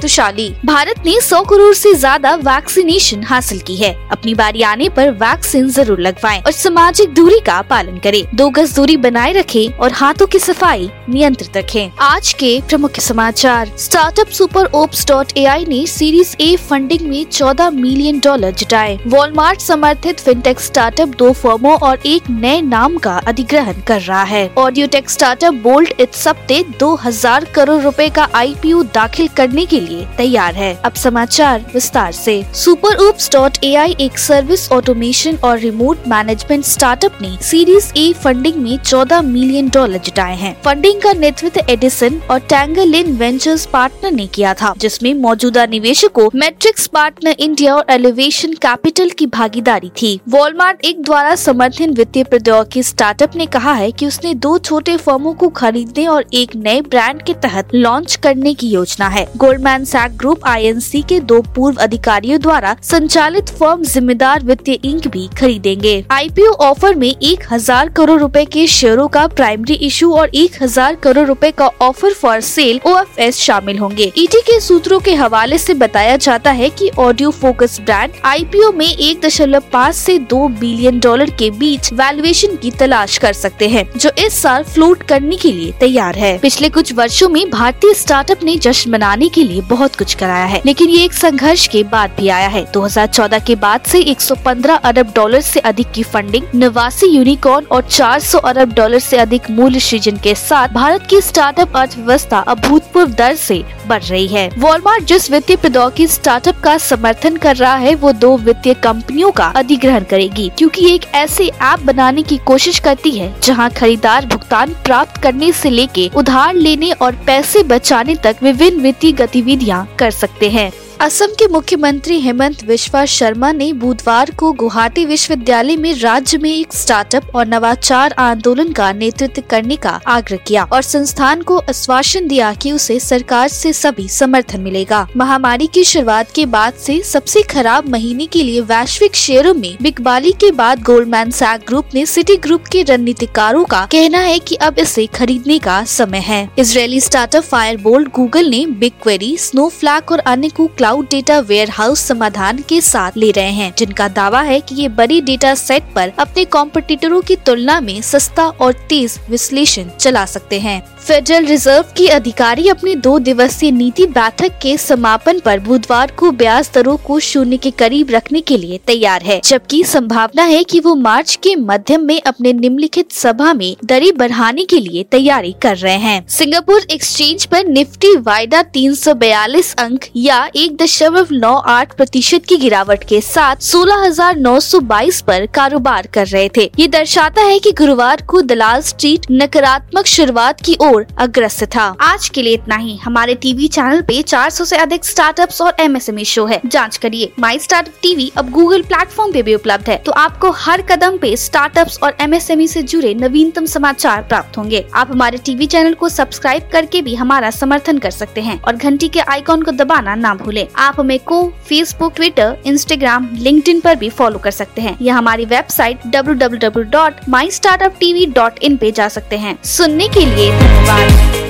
तुशाली भारत ने 100 करोड़ से ज़्यादा वैक्सीनेशन हासिल की है। अपनी बारी आने पर वैक्सीन ज़रूर लगवाएँ और सामाजिक दूरी का पालन करें। दो गज दूरी बनाए रखें और हाथों की सफ़ाई नियंत्रित रखें। आज के प्रमुख समाचार। Startup super ops dot A I ने सीरीज़ ए फंडिंग में 14 मिलियन डॉलर जुटाए। वॉलमार्ट समर्थित फिनटेक स्टार्टअप दो फर्मों और एक नए नाम का अधिग्रहण कर रहा है। ऑडियो टेक स्टार्टअप बोल्ट इस हफ़्ते 2000 करोड़ रूपए का आईपीओ दाखिल करने के लिए तैयार है। अब समाचार विस्तार से। Super ops dot A I एक सर्विस ऑटोमेशन और रिमोट मैनेजमेंट स्टार्टअप ने सीरीज़ ए फंडिंग में 14 मिलियन डॉलर जुटाए हैं। फंडिंग का नेतृत्व एडिसन और टैंगलिन वेंचर्स पार्टनर ने किया था, जिसमें मौजूदा निवेशकों मैट्रिक्स पार्टनर इंडिया और एलिवेशन कैपिटल की भागीदारी थी। वॉलमार्ट एक द्वारा समर्थित वित्तीय प्रौद्योगिकी स्टार्टअप ने कहा है कि उसने दो छोटे फर्मों को खरीदने और एक नए ब्रांड के तहत लॉन्च करने की योजना है। गोल्डमैन सैक ग्रुप आईएनसी के दो पूर्व अधिकारियों द्वारा संचालित फर्म जिम्मेदार वित्तीय इंक भी खरीदेंगे। आईपीओ ऑफ़र में एक हज़ार करोड़ रुपए के शेयरों का प्राइमरी इशू और एक हज़ार करोड़ रुपए का ऑफ़र फॉर सेल ओएफएस शामिल होंगे। ईटी के सूत्रों के हवाले से बताया जाता है कि ऑडियो फोकस ब्रांड आईपीओ में एक दशमलव पाँच ऐसी दो बिलियन डॉलर के बीच वैल्यूएशन की तलाश कर सकते हैं, जो इस साल फ्लोट करने के लिए तैयार है। पिछले कुछ वर्षों में भारतीय स्टार्टअप ने जश्न मनाने के लिए बहुत कुछ कराया है। लेकिन ये एक संघर्ष के बाद भी आया है। 2014 के बाद से 115 अरब डॉलर से अधिक की फंडिंग नवासी यूनिकॉर्न और 400 अरब डॉलर से अधिक मूल्य सृजन के साथ भारत की स्टार्टअप अर्थव्यवस्था अभूतपूर्व दर से बढ़ रही है। वॉलमार्ट जिस वित्तीय प्रौद्योगिकी स्टार्टअप का समर्थन कर रहा है, वो दो वित्तीय कंपनियों का अधिग्रहण करेगी, क्योंकि एक ऐसे ऐप बनाने की कोशिश करती है, जहाँ खरीदार भुगतान प्राप्त करने से लेके उधार लेने और पैसे बचाने तक विभिन्न वित्तीय गतिविधियाँ कर सकते हैं। असम के मुख्यमंत्री हेमंत विश्वा शर्मा ने बुधवार को गुवाहाटी विश्वविद्यालय में राज्य में एक स्टार्टअप और नवाचार आंदोलन का नेतृत्व करने का आग्रह किया और संस्थान को आश्वासन दिया कि उसे सरकार से सभी समर्थन मिलेगा। महामारी की शुरुआत के बाद से सबसे खराब महीने के लिए वैश्विक शेयरों में बिकबाली के बाद गोल्डमैन सैक ग्रुप ने सिटी ग्रुप के रणनीतिकारों का कहना है की अब इसे खरीदने का समय है। इसराइली स्टार्टअप फायर गूगल ने बिग क्वेरी स्नो फ्लैग और अन्य को क्लाउड डेटा वेयर हाउस समाधान के साथ ले रहे हैं, जिनका दावा है कि ये बड़ी डेटा सेट पर अपने कॉम्पिटिटरों की तुलना में सस्ता और तेज विश्लेषण चला सकते हैं। फेडरल रिज़र्व की अधिकारी अपनी दो दिवसीय नीति बैठक के समापन पर बुधवार को ब्याज दरों को शून्य के करीब रखने के लिए तैयार है, जबकि संभावना है कि वो मार्च के मध्यम में अपने निम्नलिखित सभा में दरी बढ़ाने के लिए तैयारी कर रहे हैं। सिंगापुर एक्सचेंज पर निफ्टी वायदा 342 अंक या एक दशमलव नौ आठ प्रतिशत की गिरावट के साथ सोलह हज़ार नौ सौ बाईस आरोप कारोबार कर रहे थे। ये दर्शाता है की गुरुवार को दलाल स्ट्रीट नकारात्मक शुरुआत की ओर अग्रस्त था। आज के लिए इतना ही। हमारे टीवी चैनल पे 400 से अधिक स्टार्टअप्स और एमएसएमई शो है। जाँच करिए। माई स्टार्टअप टीवी अब गूगल प्लेटफॉर्म पे भी उपलब्ध है। तो आपको हर कदम पे स्टार्टअप्स और एमएसएमई से जुड़े नवीनतम समाचार प्राप्त होंगे। आप हमारे टीवी चैनल को सब्सक्राइब करके भी हमारा समर्थन कर सकते हैं और घंटी के आइकॉन को दबाना ना भूले। आप हमें को फेसबुक ट्विटर इंस्टाग्राम लिंक्डइन पर भी फॉलो कर सकते हैं। या हमारी website W W W dot my startup TV dot in पे जा सकते हैं। सुनने के लिए धन्यवाद।